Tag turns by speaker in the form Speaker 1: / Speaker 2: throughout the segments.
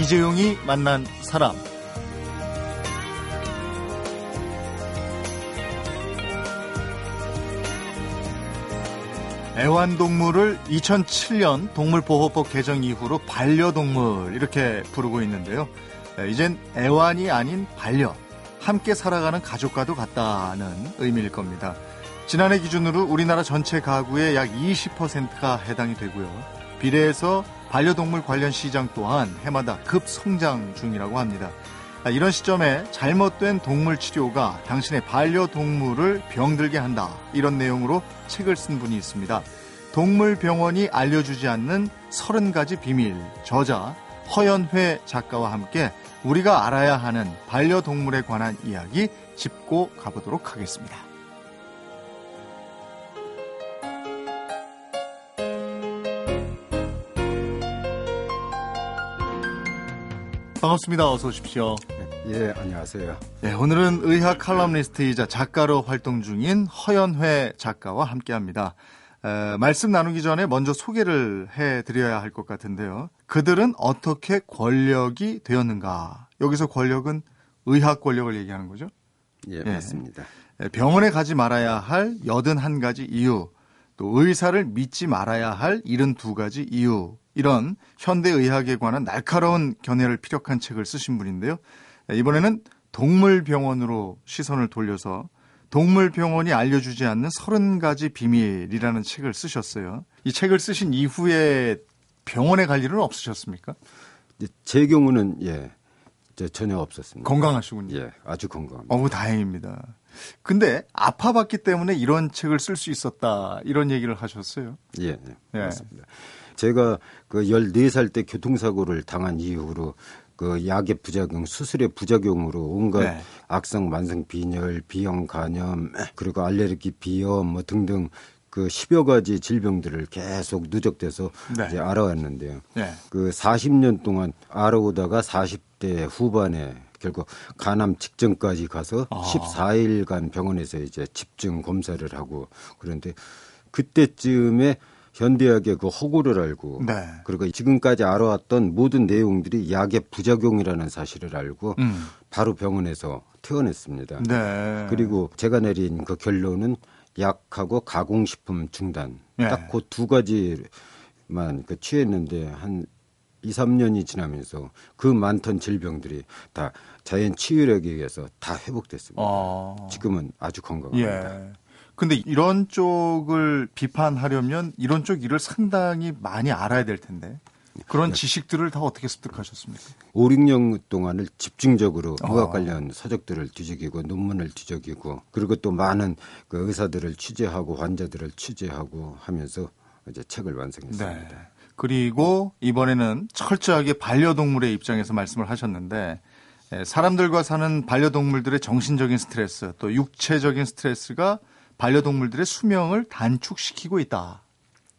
Speaker 1: 이재용이 만난 사람. 애완동물을 2007년 동물보호법 개정 이후로 반려동물 이렇게 부르고 있는데요. 네, 이젠 애완이 아닌 반려, 함께 살아가는 가족과도 같다는 의미일 겁니다. 지난해 기준으로 우리나라 전체 가구의 약 20%가 해당이 되고요. 비례해서 반려동물 관련 시장 또한 해마다 급성장 중이라고 합니다. 아, 이런 시점에 잘못된 동물 치료가 당신의 반려동물을 병들게 한다. 이런 내용으로 책을 쓴 분이 있습니다. 동물병원이 알려주지 않는 30가지 비밀. 저자 허연회 작가와 함께 우리가 알아야 하는 반려동물에 관한 이야기 짚고 가보도록 하겠습니다. 반갑습니다. 어서 오십시오.
Speaker 2: 예, 안녕하세요.
Speaker 1: 네, 오늘은 의학 칼럼니스트이자 작가로 활동 중인 허연회 작가와 함께합니다. 에, 말씀 나누기 전에 먼저 소개를 해드려야 할 것 같은데요. 그들은 어떻게 권력이 되었는가? 여기서 권력은 의학 권력을 얘기하는 거죠?
Speaker 2: 예, 예. 맞습니다.
Speaker 1: 병원에 가지 말아야 할 81가지 이유, 또 의사를 믿지 말아야 할 72가지 이유, 이런 현대의학에 관한 날카로운 견해를 피력한 책을 쓰신 분인데요. 이번에는 동물병원으로 시선을 돌려서 동물병원이 알려주지 않는 30가지 비밀이라는 책을 쓰셨어요. 이 책을 쓰신 이후에 병원에 갈 일은 없으셨습니까?
Speaker 2: 제 경우는 예. 전혀 없었습니다.
Speaker 1: 건강하시군요.
Speaker 2: 예, 아주 건강합니다.
Speaker 1: 어우, 다행입니다. 근데 아파봤기 때문에 이런 책을 쓸 수 있었다. 이런 얘기를 하셨어요.
Speaker 2: 예, 예, 예. 맞습니다. 제가 그 14살 때 교통사고를 당한 이후로 그 약의 부작용, 수술의 부작용으로 온갖 네. 악성 만성 빈혈, 비형 간염, 그리고 알레르기 비염 뭐 등등 그 10여 가지 질병들을 계속 누적돼서 네. 이제 알아왔는데요. 네. 그 40년 동안 알아오다가 40대 후반에 결국 간암 직전까지 가서 아. 14일간 병원에서 이제 집중 검사를 하고 그런데 그때쯤에 현대약의 그 허구를 알고 네. 그리고 지금까지 알아왔던 모든 내용들이 약의 부작용이라는 사실을 알고 음. 바로 병원에서 퇴원했습니다. 네. 그리고 제가 내린 그 결론은 약하고 가공식품 중단 네. 딱그 두 가지만 그 취했는데 한 2, 3년이 지나면서 그 많던 질병들이 다 자연 치유력에 의해서 다 회복됐습니다. 아. 지금은 아주 건강합니다. 예.
Speaker 1: 근데 이런 쪽을 비판하려면 이런 쪽 일을 상당히 많이 알아야 될 텐데. 그런 네. 지식들을 다 어떻게 습득하셨습니까?
Speaker 2: 5, 6년 동안을 집중적으로 어. 의학 관련 서적들을 뒤적이고 논문을 뒤적이고 그리고 또 많은 그 의사들을 취재하고 환자들을 취재하고 하면서 이제 책을 완성했습니다. 네.
Speaker 1: 그리고 이번에는 철저하게 반려동물의 입장에서 말씀을 하셨는데 예, 사람들과 사는 반려동물들의 정신적인 스트레스 또 육체적인 스트레스가 반려동물들의 수명을 단축시키고 있다.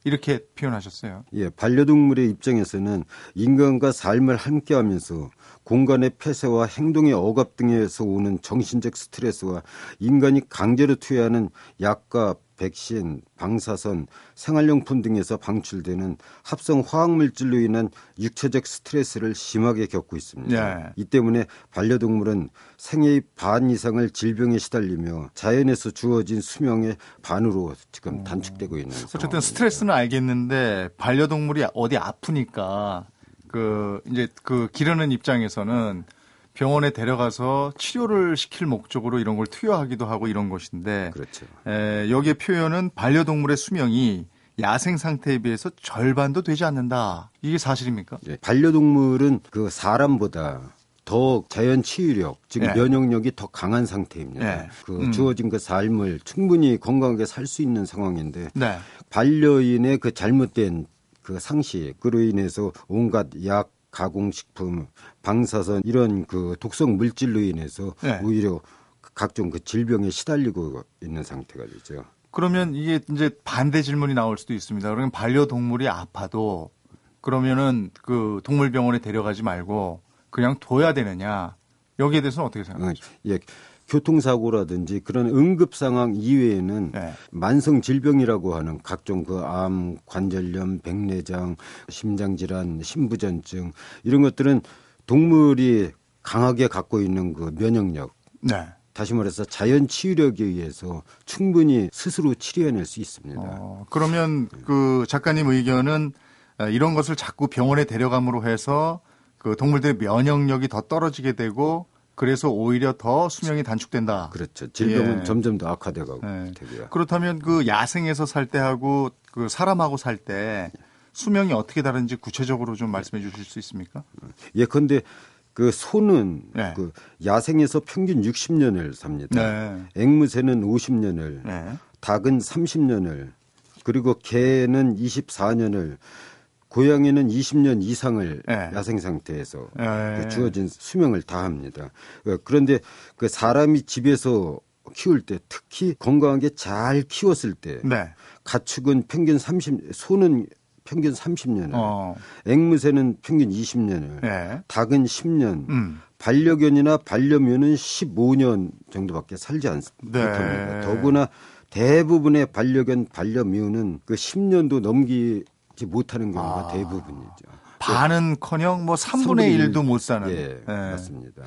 Speaker 1: 이렇게 표현하셨어요.
Speaker 2: 예, 반려동물의 입장에서는 인간과 삶을 함께하면서 공간의 폐쇄와 행동의 억압 등에서 오는 정신적 스트레스와 인간이 강제로 투여하는 약과 백신, 방사선, 생활용품 등에서 방출되는 합성 화학물질로 인한 육체적 스트레스를 심하게 겪고 있습니다. 네. 이 때문에 반려동물은 생애의 반 이상을 질병에 시달리며 자연에서 주어진 수명의 반으로 지금 단축되고 있는
Speaker 1: 어쨌든 상황입니다. 스트레스는 알겠는데 반려동물이 어디 아프니까 그 이제 그 기르는 입장에서는 병원에 데려가서 치료를 시킬 목적으로 이런 걸 투여하기도 하고 이런 것인데
Speaker 2: 그렇죠.
Speaker 1: 에, 여기에 표현은 반려동물의 수명이 야생 상태에 비해서 절반도 되지 않는다. 이게 사실입니까?
Speaker 2: 네, 반려동물은 그 사람보다 더 자연 치유력, 즉 네. 면역력이 더 강한 상태입니다. 네. 그 음. 주어진 그 삶을 충분히 건강하게 살 수 있는 상황인데 네. 반려인의 그 잘못된 그 상식으로 인해서 온갖 약 가공식품, 방사선 이런 그 독성 물질로 인해서 네. 오히려 각종 그 질병에 시달리고 있는 상태가 되죠.
Speaker 1: 그러면 이게 이제 반대 질문이 나올 수도 있습니다. 그러면 반려동물이 아파도 그러면은 그 동물병원에 데려가지 말고 그냥 둬야 되느냐? 여기에 대해서는 어떻게 생각하세요? 어,
Speaker 2: 예. 교통사고라든지 그런 응급 상황 이외에는 네. 만성 질병이라고 하는 각종 그 암, 관절염, 백내장, 심장 질환, 심부전증 이런 것들은 동물이 강하게 갖고 있는 그 면역력,
Speaker 1: 네.
Speaker 2: 다시 말해서 자연 치유력에 의해서 충분히 스스로 치료해낼 수 있습니다. 어,
Speaker 1: 그러면 그 작가님 의견은 어, 이런 것을 자꾸 병원에 데려감으로 해서 그 동물들의 면역력이 더 떨어지게 되고 그래서 오히려 더 수명이 단축된다.
Speaker 2: 그렇죠. 질병은 예. 점점 더 악화되고 예.
Speaker 1: 되고요. 그렇다면 그 야생에서 살 때하고 그 사람하고 살 때 수명이 어떻게 다른지 구체적으로 좀 말씀해 주실 수 있습니까?
Speaker 2: 예, 근데 그 소는 네. 그 야생에서 평균 60년을 삽니다. 네. 앵무새는 50년을, 네. 닭은 30년을, 그리고 개는 24년을, 고양이는 20년 이상을 네. 야생 상태에서 네. 그 주어진 수명을 다합니다. 그 그런데 그 사람이 집에서 키울 때 특히 건강하게 잘 키웠을 때 네. 가축은 평균 30 소는 평균 30년을, 어. 앵무새는 평균 20년을, 네. 닭은 10년, 음. 반려견이나 반려묘는 15년 정도밖에 살지 않습니다. 네. 더구나 대부분의 반려견, 반려묘는 그 10년도 넘기 지 못하는 경우가 아. 대부분이죠.
Speaker 1: 반은커녕 뭐 3분의 1도 못 사는.
Speaker 2: 예, 네. 맞습니다.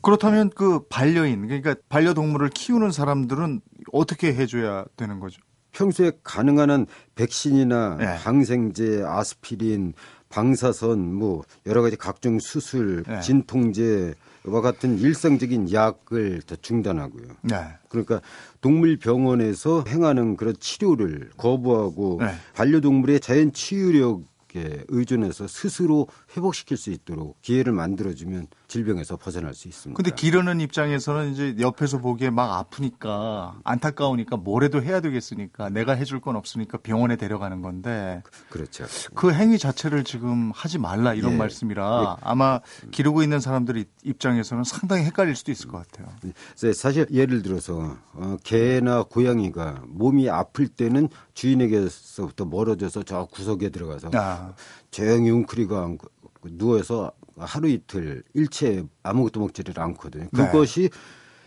Speaker 1: 그렇다면 그 반려인 그러니까 반려동물을 키우는 사람들은 어떻게 해줘야 되는 거죠?
Speaker 2: 평소에 가능한 한 백신이나 네. 항생제, 아스피린, 방사선, 뭐 여러 가지 각종 수술, 네. 진통제 와 같은 일상적인 약을 더 중단하고요. 네. 그러니까 동물병원에서 행하는 그런 치료를 거부하고 네. 반려동물의 자연 치유력 에 의존해서 스스로 회복시킬 수 있도록 기회를 만들어주면 질병에서 벗어날 수 있습니다.
Speaker 1: 근데 기르는 입장에서는 이제 옆에서 보기에 막 아프니까 안타까우니까 뭐래도 해야 되겠으니까 내가 해줄 건 없으니까 병원에 데려가는 건데.
Speaker 2: 그렇죠.
Speaker 1: 그 행위 자체를 지금 하지 말라 이런 예. 말씀이라 예. 아마 기르고 있는 사람들 입장에서는 상당히 헷갈릴 수도 있을 것 같아요.
Speaker 2: 네. 사실 예를 들어서 어, 개나 고양이가 몸이 아플 때는 주인에게서부터 멀어져서 저 구석에 들어가서 아. 조용히 웅크리고 누워서 하루 이틀 일체 아무것도 먹지를 않거든요. 네. 그것이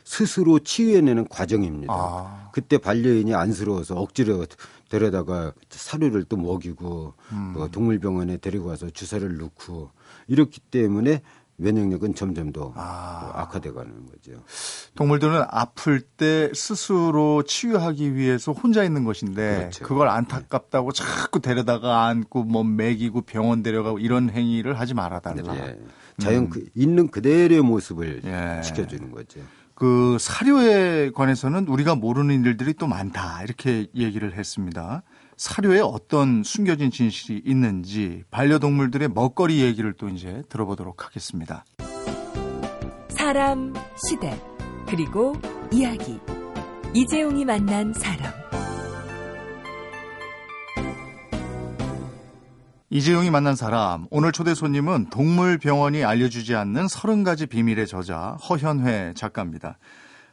Speaker 2: 스스로 치유해내는 과정입니다. 아. 그때 반려인이 안쓰러워서 억지로 데려다가 사료를 또 먹이고 음. 뭐 동물병원에 데리고 가서 주사를 넣고 이렇기 때문에 면역력은 점점 더 아. 악화돼 가는 거죠.
Speaker 1: 동물들은 아플 때 스스로 치유하기 위해서 혼자 있는 것인데 그렇죠. 그걸 안타깝다고 네. 자꾸 데려다가 안고 뭐 먹이고 병원 데려가고 이런 행위를 하지 말아 달라. 네.
Speaker 2: 자연 음. 그 있는 그대로의 모습을 예. 지켜주는 거죠.
Speaker 1: 그 사료에 관해서는 우리가 모르는 일들이 또 많다 이렇게 얘기를 했습니다. 사료에 어떤 숨겨진 진실이 있는지 반려동물들의 먹거리 얘기를 또 이제 들어보도록 하겠습니다.
Speaker 3: 사람, 시대, 그리고 이야기. 이재용이 만난 사람.
Speaker 1: 이재용이 만난 사람. 오늘 초대 손님은 동물병원이 알려주지 않는 30가지 비밀의 저자 허현회 작가입니다.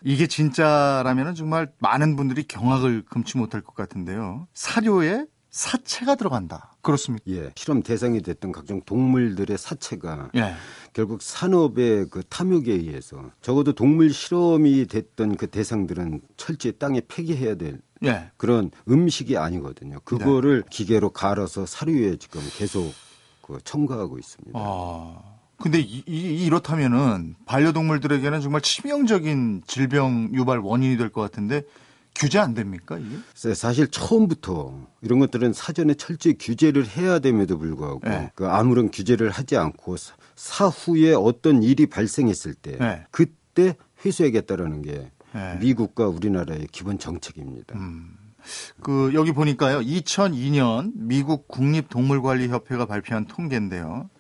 Speaker 1: 이게 진짜라면 정말 많은 분들이 경악을 금치 못할 것 같은데요. 사료에 사체가 들어간다. 그렇습니까?
Speaker 2: 예. 실험 대상이 됐던 각종 동물들의 사체가 예. 결국 산업의 그 탐욕에 의해서 적어도 동물 실험이 됐던 그 대상들은 철저히 땅에 폐기해야 될 예. 그런 음식이 아니거든요. 그거를 네. 기계로 갈아서 사료에 지금 계속 그 첨가하고 있습니다. 아.
Speaker 1: 근데 이, 이, 이렇다면은 반려동물들에게는 정말 치명적인 질병 유발 원인이 될 것 같은데 규제 안 됩니까 이게?
Speaker 2: 사실 처음부터 이런 것들은 사전에 철저히 규제를 해야 됨에도 불구하고 네. 그 아무런 규제를 하지 않고 사후에 어떤 일이 발생했을 때 네. 그때 회수하겠다라는 게 네. 미국과 우리나라의 기본 정책입니다. 음.
Speaker 1: 그 여기 보니까요. 2002년 미국 국립동물관리협회가 발표한 통계인데요.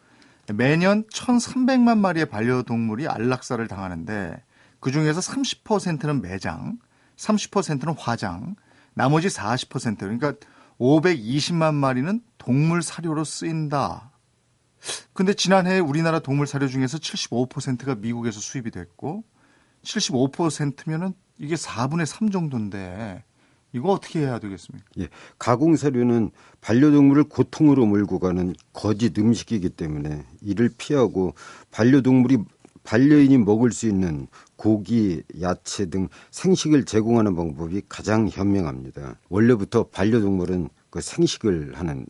Speaker 1: 매년 1,300만 마리의 반려동물이 안락사를 당하는데 그 중에서 30%는 매장, 30%는 화장, 나머지 40% 그러니까 520만 마리는 동물 사료로 쓰인다. 근데 지난해 우리나라 동물 사료 중에서 75%가 미국에서 수입이 됐고 75%면은 이게 4분의 3 정도인데 이거 어떻게 해야 되겠습니까?
Speaker 2: 예. 가공 사료는 반려동물을 고통으로 몰고 가는 거짓 음식이기 때문에 이를 피하고 반려동물이 반려인이 먹을 수 있는 고기, 야채 등 생식을 제공하는 방법이 가장 현명합니다. 원래부터 반려동물은 그 생식을 하는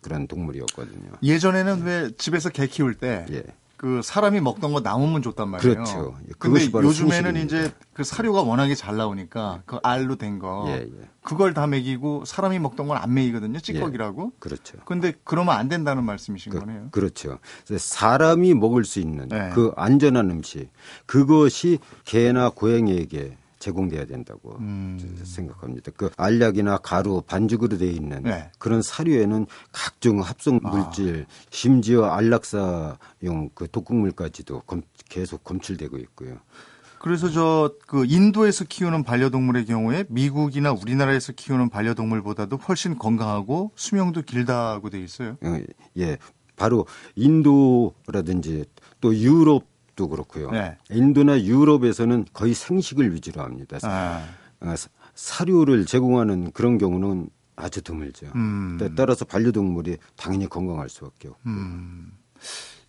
Speaker 2: 그런 동물이었거든요.
Speaker 1: 예전에는 왜 집에서 개 키울 때 예. 그 사람이 먹던 거 남으면 줬단 말이에요.
Speaker 2: 그렇죠.
Speaker 1: 근데
Speaker 2: 그것이 바로
Speaker 1: 요즘에는
Speaker 2: 생식입니다.
Speaker 1: 이제 그 사료가 워낙에 잘 나오니까 그 알로 된 거.
Speaker 2: 예, 예.
Speaker 1: 그걸 다 먹이고 사람이 먹던 건 안 먹이거든요. 찌꺼기라고.
Speaker 2: 그렇죠.
Speaker 1: 근데 그러면 안 된다는 말씀이신
Speaker 2: 그,
Speaker 1: 거네요.
Speaker 2: 그렇죠. 사람이 먹을 수 있는
Speaker 1: 네.
Speaker 2: 그 안전한 음식 그것이 개나 고양이에게 제공돼야 된다고
Speaker 1: 음.
Speaker 2: 생각합니다. 그 알약이나 가루, 반죽으로 되어 있는
Speaker 1: 네.
Speaker 2: 그런 사료에는 각종 합성
Speaker 1: 아.
Speaker 2: 물질, 심지어 안락사용 그 독극물까지도 검- 계속 검출되고 있고요.
Speaker 1: 그래서 저 그 인도에서 키우는 반려동물의 경우에 미국이나 우리나라에서 키우는 반려동물보다도 훨씬 건강하고 수명도 길다고 돼 있어요.
Speaker 2: 어, 예, 바로 인도라든지 또 유럽 도 그렇고요.
Speaker 1: 네.
Speaker 2: 인도나 유럽에서는 거의 생식을 위주로 합니다.
Speaker 1: 아,
Speaker 2: 어, 사- 사료를 제공하는 그런 경우는 아주 드물죠.
Speaker 1: 음.
Speaker 2: 따- 따라서 반려동물이 당연히 건강할 수밖에 없고.
Speaker 1: 음.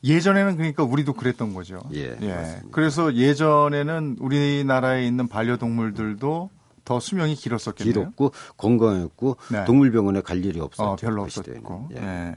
Speaker 1: 예전에는 그러니까 우리도 그랬던 거죠.
Speaker 2: 예, 맞습니다.
Speaker 1: 그래서 예전에는 우리나라에 있는 반려동물들도 더 수명이 길었었겠네요.
Speaker 2: 길었고 건강했고
Speaker 1: 네.
Speaker 2: 동물병원에 갈 일이 없었죠.
Speaker 1: 어, 별로
Speaker 2: 그.
Speaker 1: 없었고.
Speaker 2: 예.
Speaker 1: 예.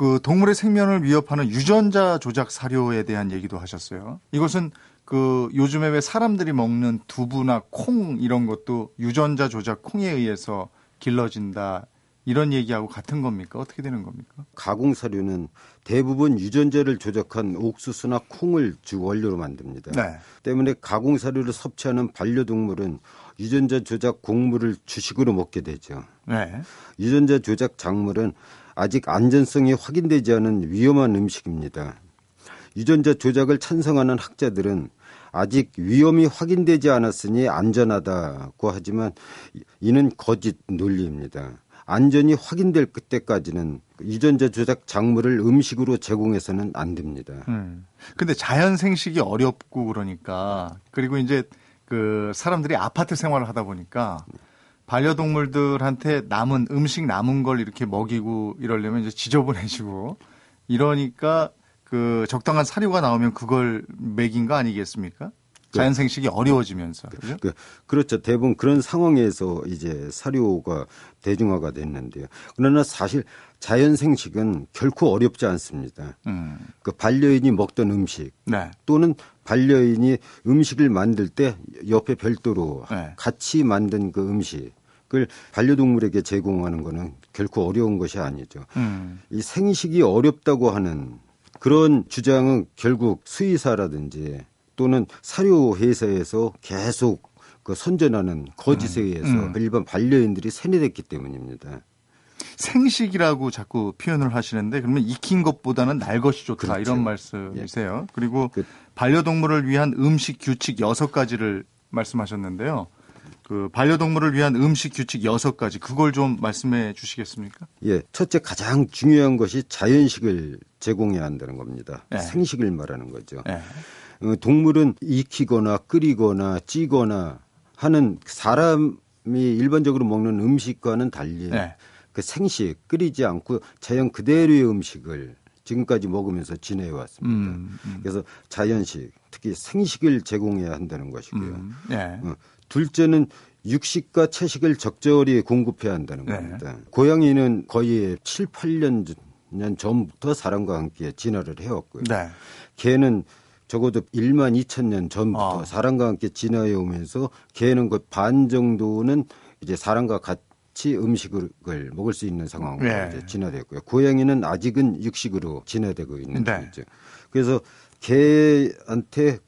Speaker 1: 그 동물의 생명을 위협하는 유전자 조작 사료에 대한 얘기도 하셨어요. 이것은 그 요즘에 왜 사람들이 먹는 두부나 콩 이런 것도 유전자 조작 콩에 의해서 길러진다 이런 얘기하고 같은 겁니까? 어떻게 되는 겁니까?
Speaker 2: 가공 사료는 대부분 유전자를 조작한 옥수수나 콩을 주 원료로 만듭니다.
Speaker 1: 네.
Speaker 2: 때문에 가공 사료를 섭취하는 반려동물은 유전자 조작 곡물을 주식으로 먹게 되죠.
Speaker 1: 네.
Speaker 2: 유전자 조작 작물은 아직 안전성이 확인되지 않은 위험한 음식입니다. 유전자 조작을 찬성하는 학자들은 아직 위험이 확인되지 않았으니 안전하다고 하지만 이는 거짓 논리입니다. 안전이 확인될 그때까지는 유전자 조작 작물을 음식으로 제공해서는 안 됩니다.
Speaker 1: 음. 근데 자연 생식이 어렵고 그러니까 그리고 이제 그 사람들이 아파트 생활을 하다 보니까 반려동물들한테 남은 음식 남은 걸 이렇게 먹이고 이러려면 이제 지저분해지고 이러니까 그 적당한 사료가 나오면 그걸 먹인 거 아니겠습니까? 자연 생식이 어려워지면서 그죠?
Speaker 2: 그, 그렇죠. 대부분 그런 상황에서 이제 사료가 대중화가 됐는데요. 그러나 사실 자연 생식은 결코 어렵지 않습니다.
Speaker 1: 음.
Speaker 2: 그 반려인이 먹던 음식
Speaker 1: 네.
Speaker 2: 또는 반려인이 음식을 만들 때 옆에 별도로
Speaker 1: 네.
Speaker 2: 같이 만든 그 음식 을 반려동물에게 제공하는 것은 결코 어려운 것이 아니죠.
Speaker 1: 음.
Speaker 2: 이 생식이 어렵다고 하는 그런 주장은 결국 수의사라든지 또는 사료 회사에서 계속 그 선전하는 거짓에 의해서
Speaker 1: 음.
Speaker 2: 일반 반려인들이 세뇌됐기 때문입니다.
Speaker 1: 생식이라고 자꾸 표현을 하시는데 그러면 익힌 것보다는 날 것이 좋다
Speaker 2: 그렇죠.
Speaker 1: 이런 말씀이세요. 그리고
Speaker 2: 그-
Speaker 1: 반려동물을 위한 음식 규칙 여섯 가지를 말씀하셨는데요. 그 반려동물을 위한 음식 규칙 여섯 가지 그걸 좀 말씀해 주시겠습니까?
Speaker 2: 예, 첫째 가장 중요한 것이 자연식을 제공해야 한다는 겁니다.
Speaker 1: 네.
Speaker 2: 생식을 말하는 거죠.
Speaker 1: 네.
Speaker 2: 어, 동물은 익히거나 끓이거나 찌거나 하는 사람이 일반적으로 먹는 음식과는 달리
Speaker 1: 네.
Speaker 2: 그 생식 끓이지 않고 자연 그대로의 음식을 지금까지 먹으면서 지내해 왔습니다.
Speaker 1: 음, 음,
Speaker 2: 그래서 자연식, 특히 생식을 제공해야 한다는 것이고요.
Speaker 1: 음, 네.
Speaker 2: 어, 둘째는 육식과 채식을 적절히 공급해야 한다는
Speaker 1: 네.
Speaker 2: 겁니다. 고양이는 거의 7, 8년 년 전부터 사람과 함께 진화를 해왔고요.
Speaker 1: 네.
Speaker 2: 개는 적어도 1만 2천 년 전부터
Speaker 1: 아.
Speaker 2: 사람과 함께 진화해 오면서 개는 그반 정도는 이제 사람과 같이 음식을 먹을 수 있는 상황으로
Speaker 1: 네.
Speaker 2: 이제 진화됐고요. 고양이는 아직은 육식으로 진화되고 있는
Speaker 1: 네.
Speaker 2: 중이죠. 그래서 개한테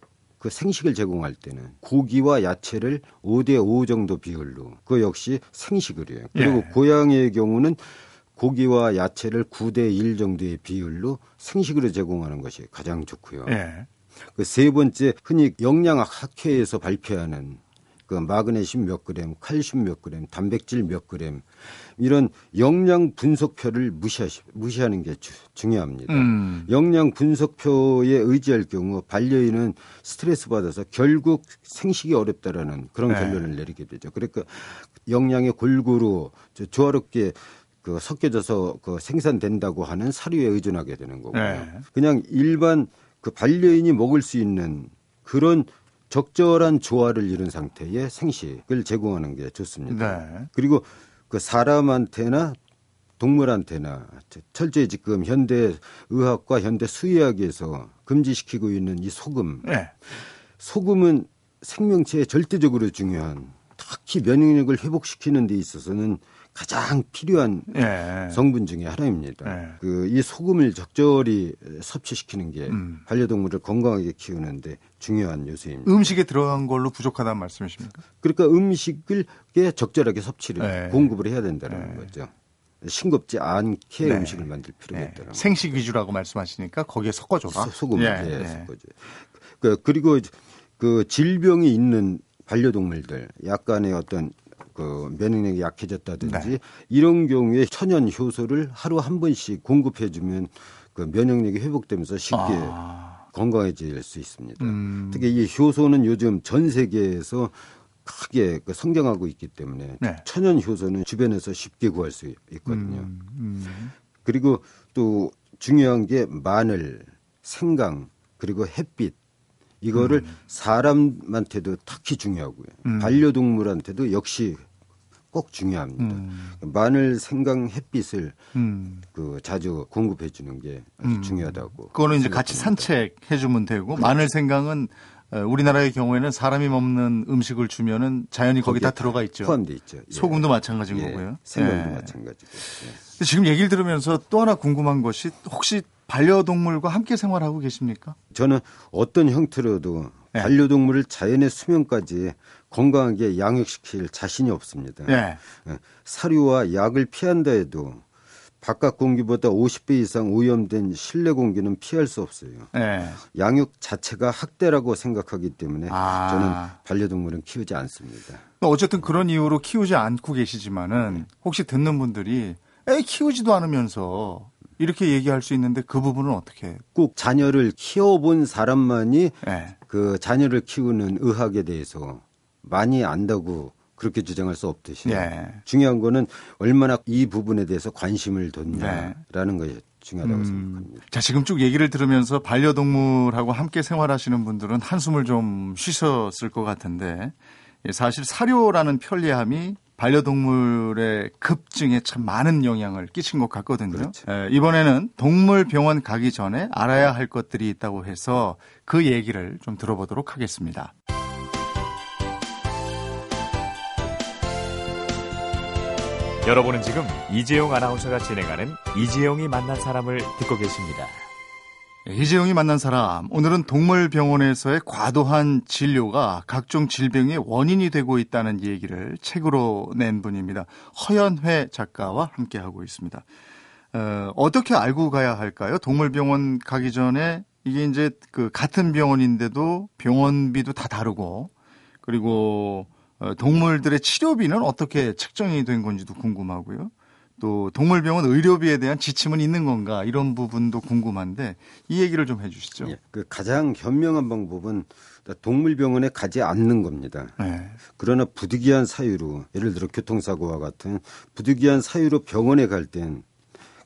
Speaker 2: 그 생식을 제공할 때는 고기와 야채를 5대 5 정도 비율로 그 역시 생식을이에요. 그리고
Speaker 1: 예.
Speaker 2: 고양이의 경우는 고기와 야채를 9대 1 정도의 비율로 생식으로 제공하는 것이 가장 좋고요.
Speaker 1: 예.
Speaker 2: 그세 번째 흔히 영양학 학회에서 발표하는 그 마그네슘 몇 그램, 칼슘 몇 그램, 단백질 몇 그램 이런 영양 분석표를 무시하시, 무시하는 게 주- 중요합니다.
Speaker 1: 음.
Speaker 2: 영양 분석표에 의지할 경우 반려인은 스트레스 받아서 결국 생식이 어렵다라는 그런
Speaker 1: 네.
Speaker 2: 결론을 내리게 되죠. 그러니까 영양이 골고루 저- 조화롭게 그 섞여져서 그 생산된다고 하는 사료에 의존하게 되는 거고요.
Speaker 1: 네.
Speaker 2: 그냥 일반 그 반려인이 먹을 수 있는 그런 적절한 조화를 이룬 상태의 생식을 제공하는 게 좋습니다.
Speaker 1: 네.
Speaker 2: 그리고 그 사람한테나 동물한테나 철저히 지금 현대 의학과 현대 수의학에서 그 금지시키고 있는 이 소금.
Speaker 1: 네.
Speaker 2: 소금은 생명체에 절대적으로 중요한 특히 면역력을 회복시키는 데 있어서는 가장 필요한
Speaker 1: 예.
Speaker 2: 성분 중의 하나입니다.
Speaker 1: 네.
Speaker 2: 그이 소금을 적절히 섭취시키는 게
Speaker 1: 음.
Speaker 2: 반려동물을 건강하게 키우는데 중요한 요소입니다.
Speaker 1: 음식에 들어간 걸로 부족하다는 말씀이십니까?
Speaker 2: 그러니까 음식을 게 적절하게 섭취를
Speaker 1: 네.
Speaker 2: 공급을 해야 된다는
Speaker 1: 네.
Speaker 2: 거죠. 싱겁지 않게
Speaker 1: 네.
Speaker 2: 음식을 만들 필요가
Speaker 1: 네.
Speaker 2: 있다는 거죠.
Speaker 1: 생식 위주라고 말씀하시니까 거기에 섞어줘라.
Speaker 2: 소- 소금을
Speaker 1: 예,
Speaker 2: 예,
Speaker 1: 예.
Speaker 2: 섞어줘. 그 그리고 그 질병이 있는 반려동물들 약간의 어떤 그 면역력이 약해졌다든지
Speaker 1: 네.
Speaker 2: 이런 경우에 천연 효소를 하루 한 번씩 공급해 주면 그 면역력이 회복되면서 쉽게
Speaker 1: 아,
Speaker 2: 건강해질 수 있습니다.
Speaker 1: 음.
Speaker 2: 특히 이 효소는 요즘 전 세계에서 크게 그 성장하고 있기 때문에
Speaker 1: 네.
Speaker 2: 천연 효소는 주변에서 쉽게 구할 수 있거든요.
Speaker 1: 음, 음.
Speaker 2: 그리고 또 중요한 게 마늘, 생강, 그리고 햇빛 이거를 사람한테도 특히 중요하고요.
Speaker 1: 음.
Speaker 2: 반려동물한테도 역시 꼭 중요합니다.
Speaker 1: 음.
Speaker 2: 마늘, 생강, 햇빛을
Speaker 1: 음.
Speaker 2: 그 자주 공급해 주는 게 아주
Speaker 1: 음.
Speaker 2: 중요하다고.
Speaker 1: 그거는 이제 같이 산책해 주면 되고 마늘 생강은 어, 우리나라의 경우에는 사람이 먹는 음식을 주면은 자연히 거기 다 들어가 있죠.
Speaker 2: 포함돼 있죠. 예.
Speaker 1: 소금도 마찬가지인
Speaker 2: 예,
Speaker 1: 거고요.
Speaker 2: 생강도
Speaker 1: 예.
Speaker 2: 마찬가지고. 예.
Speaker 1: 지금 얘기를 들으면서 또 하나 궁금한 것이 혹시 반려동물과 함께 생활하고 계십니까?
Speaker 2: 저는 어떤 형태로도
Speaker 1: 네.
Speaker 2: 반려동물을 자연의 수명까지 건강하게 양육시킬 자신이 없습니다.
Speaker 1: 예.
Speaker 2: 예, 사료와 약을 피한다 해도 바깥 공기보다 50배 이상 오염된 실내 공기는 피할 수 없어요.
Speaker 1: 예.
Speaker 2: 양육 자체가 학대라고 생각하기 때문에
Speaker 1: 아.
Speaker 2: 저는 반려동물은 키우지 않습니다.
Speaker 1: 어쨌든 그런 이유로 키우지 않고 계시지만은 혹시 듣는 분들이 애 키우지도 않으면서 이렇게 얘기할 수 있는데 그 부분은 어떻게?
Speaker 2: 꼭 자녀를 키워본 사람만이
Speaker 1: 예.
Speaker 2: 그 자녀를 키우는 의학에 대해서 많이 안다고 그렇게 주장할 수 없듯이
Speaker 1: 예.
Speaker 2: 중요한 거는 얼마나 이 부분에 대해서 관심을 뒀냐라는 것이 중요하다고 생각합니다.
Speaker 1: 자, 지금 쭉 얘기를 들으면서 반려동물하고 함께 생활하시는 분들은 한숨을 좀 쉬셨을 것 같은데 예, 사실 사료라는 편리함이 반려동물의 급증에 참 많은 영향을 끼친 것 같거든요.
Speaker 2: 그렇죠.
Speaker 1: 예, 이번에는 동물 병원 가기 전에 알아야 할 것들이 있다고 해서 그 얘기를 좀 들어보도록 하겠습니다.
Speaker 4: 여러분은 지금 이재용 아나운서가 진행하는 이재용이 만난 사람을 듣고 계십니다.
Speaker 1: 예, 이재용이 만난 사람 오늘은 동물병원에서의 과도한 진료가 각종 질병의 원인이 되고 있다는 얘기를 책으로 낸 분입니다. 허연회 작가와 함께하고 있습니다. 어, 어떻게 알고 가야 할까요? 동물병원 가기 전에 이게 이제 그 같은 병원인데도 병원비도 다 다르고 그리고 어, 동물들의 치료비는 어떻게 책정이 된 건지도 궁금하고요. 또 동물병원 의료비에 대한 지침은 있는 건가 이런 부분도 궁금한데 이 얘기를 좀 해주시죠.
Speaker 2: 예, 그 가장 현명한 방법은 동물병원에 가지 않는 겁니다.
Speaker 1: 네.
Speaker 2: 그러나 부득이한 사유로 예를 들어 교통사고와 같은 부득이한 사유로 병원에 갈 땐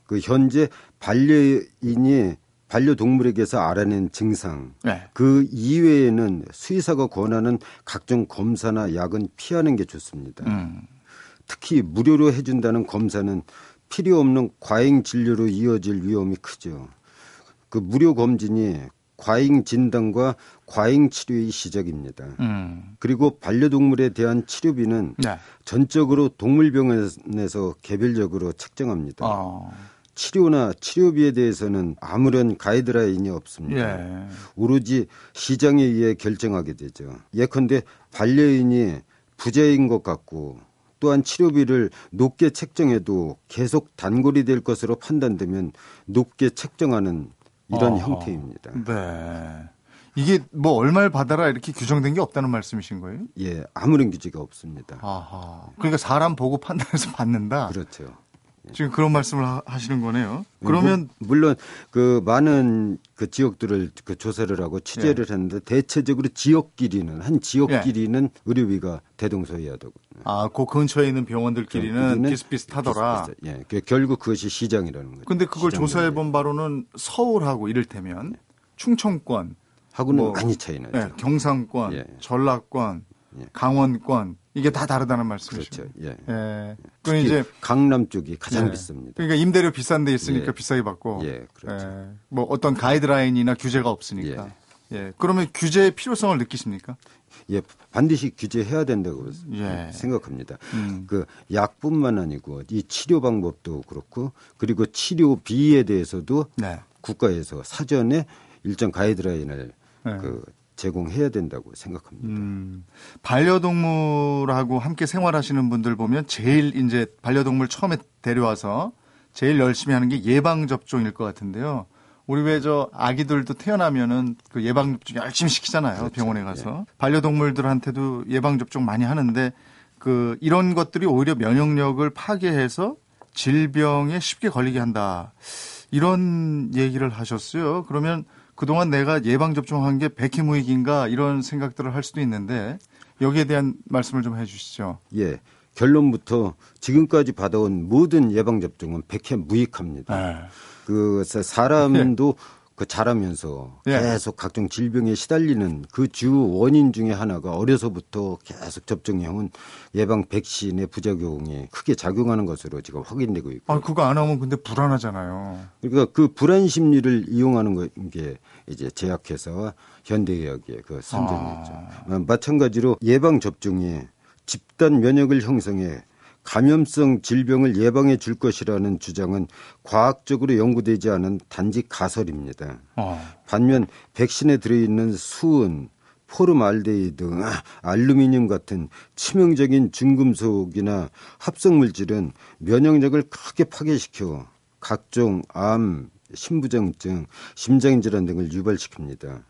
Speaker 2: 그 현재 반려인이 반려동물에게서 알아낸 증상
Speaker 1: 네.
Speaker 2: 그 이외에는 수의사가 권하는 각종 검사나 약은 피하는 게 좋습니다.
Speaker 1: 음.
Speaker 2: 특히 무료로 해준다는 검사는 필요 없는 과잉 진료로 이어질 위험이 크죠. 그 무료 검진이 과잉 진단과 과잉 치료의 시작입니다.
Speaker 1: 음.
Speaker 2: 그리고 반려동물에 대한 치료비는
Speaker 1: 네.
Speaker 2: 전적으로 동물병원에서 개별적으로 책정합니다.
Speaker 1: 어.
Speaker 2: 치료나 치료비에 대해서는 아무런 가이드라인이 없습니다.
Speaker 1: 예.
Speaker 2: 오로지 시장에 의해 결정하게 되죠. 예컨대 반려인이 부자인 것 같고 또한 치료비를 높게 책정해도 계속 단골이 될 것으로 판단되면 높게 책정하는 이런
Speaker 1: 어허.
Speaker 2: 형태입니다.
Speaker 1: 네. 이게 뭐 얼마를 받아라 이렇게 규정된 게 없다는 말씀이신 거예요?
Speaker 2: 예, 아무런 규제가 없습니다.
Speaker 1: 아하. 그러니까 사람 보고 판단해서 받는다.
Speaker 2: 그렇죠.
Speaker 1: 지금 그런 말씀을 하- 하시는 거네요. 그러면
Speaker 2: 무- 물론 그 많은 그 지역들을 그 조사를 하고 취재를
Speaker 1: 예.
Speaker 2: 했는데 대체적으로 지역끼리는 한 지역끼리는 의료비가 대동소이하다고.
Speaker 1: 아, 그 근처에 있는 병원들끼리는 비슷비슷하더라.
Speaker 2: 비슷비슷해. 예, 그 결국 그것이 시장이라는 거죠.
Speaker 1: 근데 그걸 조사해. 본 바로는 서울하고 이를테면 충청권,
Speaker 2: 하고는
Speaker 1: 뭐,
Speaker 2: 많이 차이 나죠.
Speaker 1: 예, 경상권,
Speaker 2: 예.
Speaker 1: 전라권,
Speaker 2: 예.
Speaker 1: 강원권 이게 다 다르다는 말씀이시죠.
Speaker 2: 그렇죠. 예.
Speaker 1: 예. 그 이제
Speaker 2: 강남 쪽이 가장
Speaker 1: 예.
Speaker 2: 비쌉니다.
Speaker 1: 그러니까 임대료 비싼 데 있으니까
Speaker 2: 예.
Speaker 1: 비싸게 받고
Speaker 2: 예, 그렇죠.
Speaker 1: 예. 뭐 어떤 가이드라인이나 규제가 없으니까. 예. 그러면 규제의 필요성을 느끼십니까?
Speaker 2: 예, 반드시 규제해야 된다고
Speaker 1: 예.
Speaker 2: 생각합니다.
Speaker 1: 음.
Speaker 2: 그 약뿐만 아니고 이 치료 방법도 그렇고 그리고 치료비에 대해서도
Speaker 1: 네.
Speaker 2: 국가에서 사전에 일정 가이드라인을
Speaker 1: 네.
Speaker 2: 그 제공해야 된다고 생각합니다.
Speaker 1: 음, 반려동물하고 함께 생활하시는 분들 보면 제일 이제 반려동물 처음에 데려와서 제일 열심히 하는 게 예방 접종일 것 같은데요. 우리 왜 저 아기들도 태어나면은 그 예방 접종 열심히 시키잖아요.
Speaker 2: 그렇죠.
Speaker 1: 병원에 가서 반려동물들한테도 예방 접종 많이 하는데 그 이런 것들이 오히려 면역력을 파괴해서 질병에 쉽게 걸리게 한다. 이런 얘기를 하셨어요. 그러면 그동안 내가 예방 접종한 게 백해무익인가 이런 생각들을 할 수도 있는데 여기에 대한 말씀을 좀 해주시죠.
Speaker 2: 예. 결론부터 지금까지 받아온 모든 예방 접종은 백해 무익합니다.
Speaker 1: 네.
Speaker 2: 그 사- 사람도 그 자라면서
Speaker 1: 예.
Speaker 2: 계속 각종 질병에 시달리는 그 주 원인 중에 하나가 어려서부터 계속 접종해온 예방 백신의 부작용이 크게 작용하는 것으로 지금 확인되고 있고
Speaker 1: 아 그거 안 하면 근데 불안하잖아요.
Speaker 2: 그러니까 그 불안 심리를 이용하는 거- 게 이제 제약회사와 현대의학의 그 선전이죠. 어, 마찬가지로 예방 접종이 집단 면역을 형성해 감염성 질병을 예방해 줄 것이라는 주장은 과학적으로 연구되지 않은 단지 가설입니다.
Speaker 1: 어.
Speaker 2: 반면 백신에 들어있는 수은, 포름알데히드, 아, 알루미늄 같은 치명적인 중금속이나 합성물질은 면역력을 크게 파괴시켜 각종 암, 심부정증, 심장질환 등을 유발시킵니다.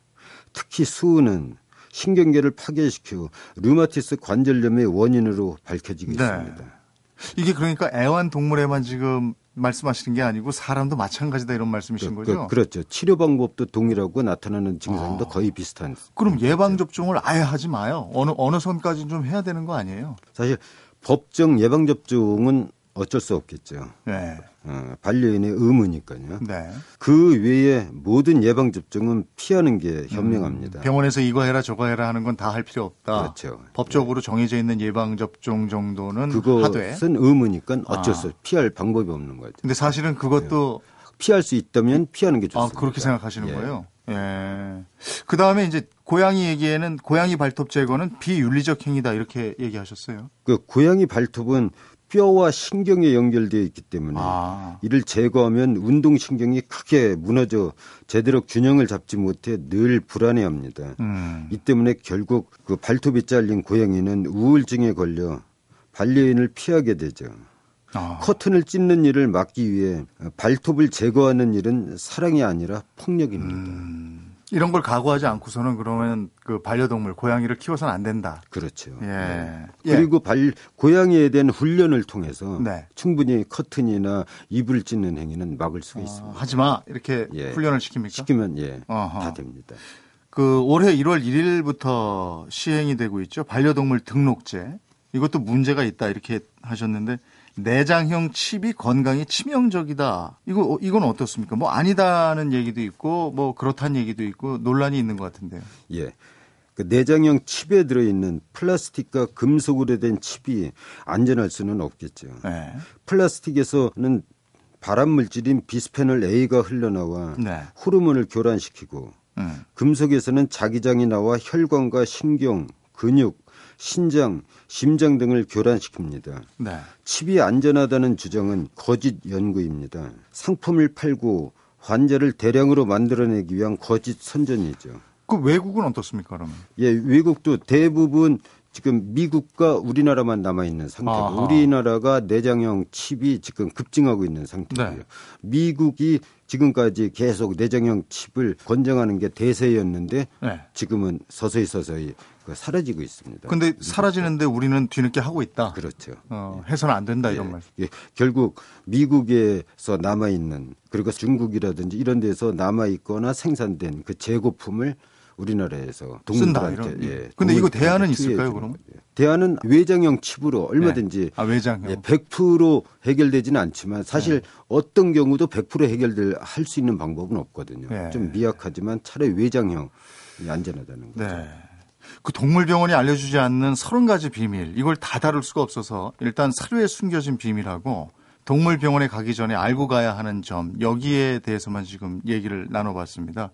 Speaker 2: 특히 수은은 신경계를 파괴시켜 류마티스 관절염의 원인으로 밝혀지고
Speaker 1: 네.
Speaker 2: 있습니다.
Speaker 1: 이게 그러니까 애완동물에만 지금 말씀하시는 게 아니고 사람도 마찬가지다 이런 말씀이신
Speaker 2: 그,
Speaker 1: 거죠?
Speaker 2: 그, 그렇죠. 치료 방법도 동일하고 나타나는 증상도
Speaker 1: 아.
Speaker 2: 거의 비슷한.
Speaker 1: 그럼 예방 접종을 아예 하지 마요. 어느 어느 선까지 좀 해야 되는 거 아니에요?
Speaker 2: 사실 법정 예방 접종은 어쩔 수 없겠죠.
Speaker 1: 네.
Speaker 2: 어, 반려인의 의무니까요.
Speaker 1: 네.
Speaker 2: 그 외에 모든 예방 접종은 피하는 게 현명합니다.
Speaker 1: 병원에서 이거 해라 저거 해라 하는 건 다 할 필요 없다.
Speaker 2: 그렇죠.
Speaker 1: 법적으로 정해져 있는 예방 접종 정도는.
Speaker 2: 그것은 의무니까 어쩔
Speaker 1: 아.
Speaker 2: 수 없- 피할 방법이 없는 거죠.
Speaker 1: 근데 사실은 그것도
Speaker 2: 피할 수 있다면 피하는
Speaker 1: 게아
Speaker 2: 좋습니다.
Speaker 1: 그렇게 생각하시는
Speaker 2: 예.
Speaker 1: 거예요. 예. 그 다음에 이제 고양이 얘기에는 고양이 발톱 제거는 비윤리적 행위다 이렇게 얘기하셨어요.
Speaker 2: 그 고양이 발톱은 뼈와 신경에 연결되어 있기 때문에
Speaker 1: 아.
Speaker 2: 이를 제거하면 운동신경이 크게 무너져 제대로 균형을 잡지 못해 늘 불안해합니다.
Speaker 1: 음.
Speaker 2: 이 때문에 결국 그 발톱이 잘린 고양이는 우울증에 걸려 반려인을 피하게 되죠.
Speaker 1: 아.
Speaker 2: 커튼을 찢는 일을 막기 위해 발톱을 제거하는 일은 사랑이 아니라 폭력입니다.
Speaker 1: 음. 이런 걸 각오하지 않고서는 그러면 그 반려동물 고양이를 키워서는 안 된다.
Speaker 2: 그렇죠.
Speaker 1: 예.
Speaker 2: 네.
Speaker 1: 예.
Speaker 2: 그리고 발 고양이에 대한 훈련을 통해서
Speaker 1: 네.
Speaker 2: 충분히 커튼이나 이불 찢는 행위는 막을 수가
Speaker 1: 어,
Speaker 2: 있습니다.
Speaker 1: 하지 마 이렇게
Speaker 2: 예.
Speaker 1: 훈련을 시킵니까?
Speaker 2: 시키면 예,
Speaker 1: 어허.
Speaker 2: 다 됩니다.
Speaker 1: 그 올해 1월 1일부터 시행이 되고 있죠. 반려동물 등록제. 이것도 문제가 있다 이렇게 하셨는데 내장형 칩이 건강에 치명적이다. 이거 어, 이건 어떻습니까? 뭐 아니다는 얘기도 있고 뭐 그렇다는 얘기도 있고 논란이 있는 것 같은데요.
Speaker 2: 예. 그 내장형 칩에 들어있는 플라스틱과 금속으로 된 칩이 안전할 수는 없겠죠.
Speaker 1: 네.
Speaker 2: 플라스틱에서는 발암 물질인 비스페놀 A가 흘러나와
Speaker 1: 네.
Speaker 2: 호르몬을 교란시키고
Speaker 1: 음.
Speaker 2: 금속에서는 자기장이 나와 혈관과 신경, 근육, 신장, 심장 등을 교란시킵니다.
Speaker 1: 네.
Speaker 2: 칩이 안전하다는 주장은 거짓 연구입니다. 상품을 팔고 환자를 대량으로 만들어내기 위한 거짓 선전이죠.
Speaker 1: 그 외국은 어떻습니까, 그러면?
Speaker 2: 예, 외국도 대부분 지금 미국과 우리나라만 남아 있는 상태고. 우리나라가 내장형 칩이 지금 급증하고 있는 상태고요.
Speaker 1: 네.
Speaker 2: 미국이 지금까지 계속 내장형 칩을 권장하는 게 대세였는데
Speaker 1: 네.
Speaker 2: 지금은 서서히 서서히 그 사라지고 있습니다.
Speaker 1: 근데 사라지는데 우리는 뒤늦게 하고 있다.
Speaker 2: 그렇죠.
Speaker 1: 어, 해서는 안 된다 이런
Speaker 2: 예,
Speaker 1: 말씀.
Speaker 2: 예, 결국 미국에서 남아 있는 그리고 중국이라든지 이런 데서 남아 있거나 생산된 그 재고품을 우리나라에서
Speaker 1: 쓴다,
Speaker 2: 동물들한테
Speaker 1: 이런.
Speaker 2: 예,
Speaker 1: 근데 이거 대안은 있을까요?
Speaker 2: 거죠. 대안은 외장형 칩으로 얼마든지
Speaker 1: 네. 아, 외장형.
Speaker 2: 예, 100% 해결되지는 않지만 사실
Speaker 1: 네.
Speaker 2: 어떤 경우도 100% 해결될 할 수 있는 방법은 없거든요.
Speaker 1: 네.
Speaker 2: 좀 미약하지만 차라리 외장형이 안전하다는 거죠.
Speaker 1: 네. 그 동물병원이 알려주지 않는 서른 가지 비밀 이걸 다 다룰 수가 없어서 일단 사료에 숨겨진 비밀하고 동물병원에 가기 전에 알고 가야 하는 점 여기에 대해서만 지금 얘기를 나눠봤습니다.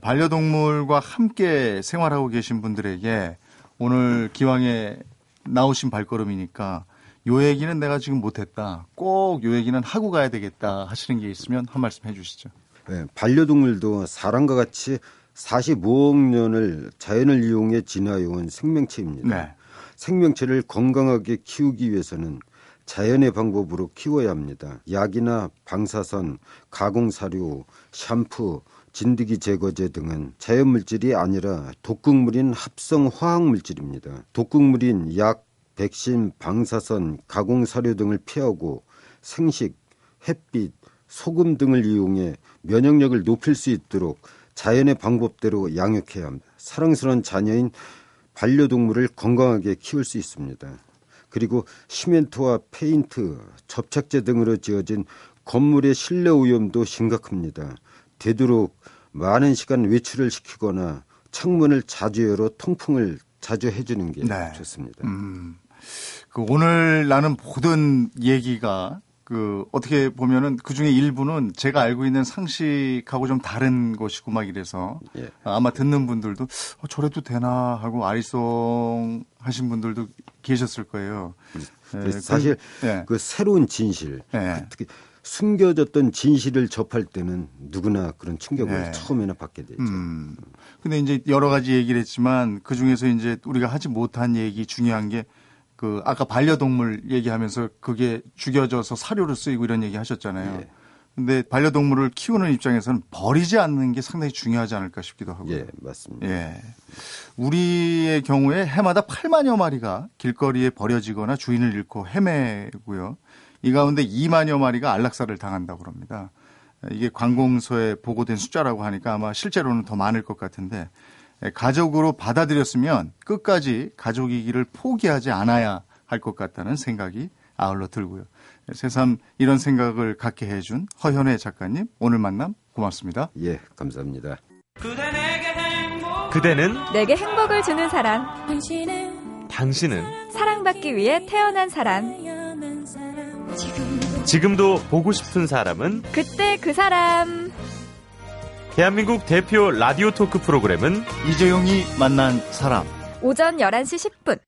Speaker 1: 반려동물과 함께 생활하고 계신 분들에게 오늘 기왕에 나오신 발걸음이니까 요 얘기는 내가 지금 못했다. 꼭 요 얘기는 하고 가야 되겠다 하시는 게 있으면 한 말씀 해주시죠.
Speaker 2: 네, 반려동물도 사람과 같이 45억 년을 자연을 이용해 진화해온 생명체입니다. 네. 생명체를 건강하게 키우기 위해서는 자연의 방법으로 키워야 합니다. 약이나 방사선, 가공사료, 샴푸, 진드기 제거제 등은 자연물질이 아니라 독극물인 합성 화학물질입니다. 독극물인 약, 백신, 방사선, 가공사료 등을 피하고 생식, 햇빛, 소금 등을 이용해 면역력을 높일 수 있도록 자연의 방법대로 양육해야 합니다. 사랑스러운 자녀인 반려동물을 건강하게 키울 수 있습니다. 그리고 시멘트와 페인트, 접착제 등으로 지어진 건물의 실내 오염도 심각합니다. 되도록 많은 시간 외출을 시키거나 창문을 자주 열어 통풍을 자주 해주는 게 네. 좋습니다. 음,
Speaker 1: 그 오늘 나는 모든 얘기가 그 어떻게 보면은 그 중에 일부는 제가 알고 있는 상식하고 좀 다른 것이고 막 이래서 예. 아마 듣는 분들도 어, 저래도 되나 하고 아리송 하신 분들도 계셨을 거예요.
Speaker 2: 예, 사실 그, 예. 그 새로운 진실, 예. 특히 숨겨졌던 진실을 접할 때는 누구나 그런 충격을 네. 처음에는 받게 되죠. 음.
Speaker 1: 근데 이제 여러 가지 얘기를 했지만 그 중에서 이제 우리가 하지 못한 얘기 중요한 게 그 아까 반려동물 얘기하면서 그게 죽여져서 사료를 쓰이고 이런 얘기 하셨잖아요. 예. 근데 반려동물을 키우는 입장에서는 버리지 않는 게 상당히 중요하지 않을까 싶기도 하고요.
Speaker 2: 예, 맞습니다. 예.
Speaker 1: 우리의 경우에 해마다 8만여 마리가 길거리에 버려지거나 주인을 잃고 헤매고요. 이 가운데 2만여 마리가 안락사를 당한다고 합니다. 이게 관공서에 보고된 숫자라고 하니까 아마 실제로는 더 많을 것 같은데 가족으로 받아들였으면 끝까지 가족이기를 포기하지 않아야 할 것 같다는 생각이 아울러 들고요. 새삼 이런 생각을 갖게 해준 허현애 작가님 오늘 만남 고맙습니다.
Speaker 2: 예, 감사합니다.
Speaker 4: 그대는
Speaker 5: 내게 행복을 주는 사람.
Speaker 4: 당신은
Speaker 5: 사랑받기 위해 태어난 사람.
Speaker 4: 지금도 보고 싶은 사람은
Speaker 5: 그때 그 사람.
Speaker 4: 대한민국 대표 라디오 토크 프로그램은
Speaker 1: 이재용이 만난 사람.
Speaker 5: 오전 11시 10분.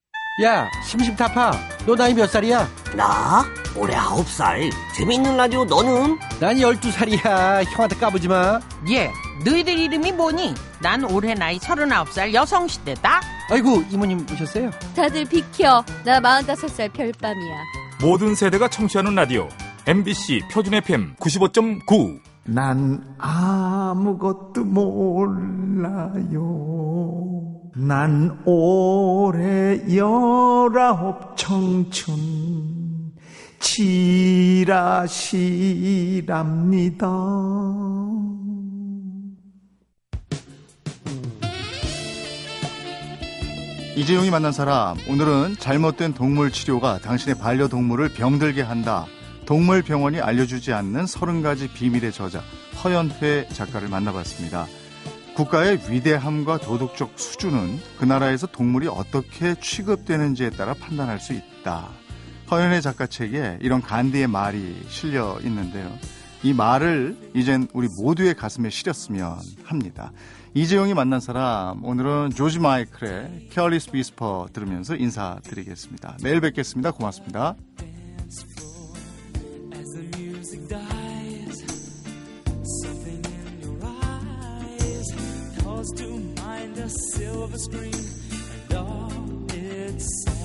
Speaker 6: 야, 심심타파. 너 나이 몇 살이야?
Speaker 7: 나? 올해 9살. 재밌는 라디오 너는?
Speaker 6: 난 12살이야. 형한테 까부지 마.
Speaker 8: 예. 너희들 이름이 뭐니? 난 올해 나이 39살 여성시대다.
Speaker 6: 아이고, 이모님 오셨어요?
Speaker 9: 다들 비켜. 나 45살 별밤이야.
Speaker 4: 모든 세대가 청취하는 라디오 MBC 표준 FM 95.9.
Speaker 10: 난 아무것도 몰라요. 난 올해 열아홉 청춘 지라시랍니다.
Speaker 1: 이재용이 만난 사람 오늘은 잘못된 동물 치료가 당신의 반려동물을 병들게 한다. 동물 병원이 알려주지 않는 30가지 비밀의 저자 허연회 작가를 만나봤습니다. 국가의 위대함과 도덕적 수준은 그 나라에서 동물이 어떻게 취급되는지에 따라 판단할 수 있다. 허현회 작가 책에 이런 간디의 말이 실려 있는데요. 이 말을 이젠 우리 모두의 가슴에 실었으면 합니다. 이재용이 만난 사람 오늘은 조지 마이클의 Careless Whisper 들으면서 인사드리겠습니다. 내일 뵙겠습니다. 고맙습니다. silver screen and all its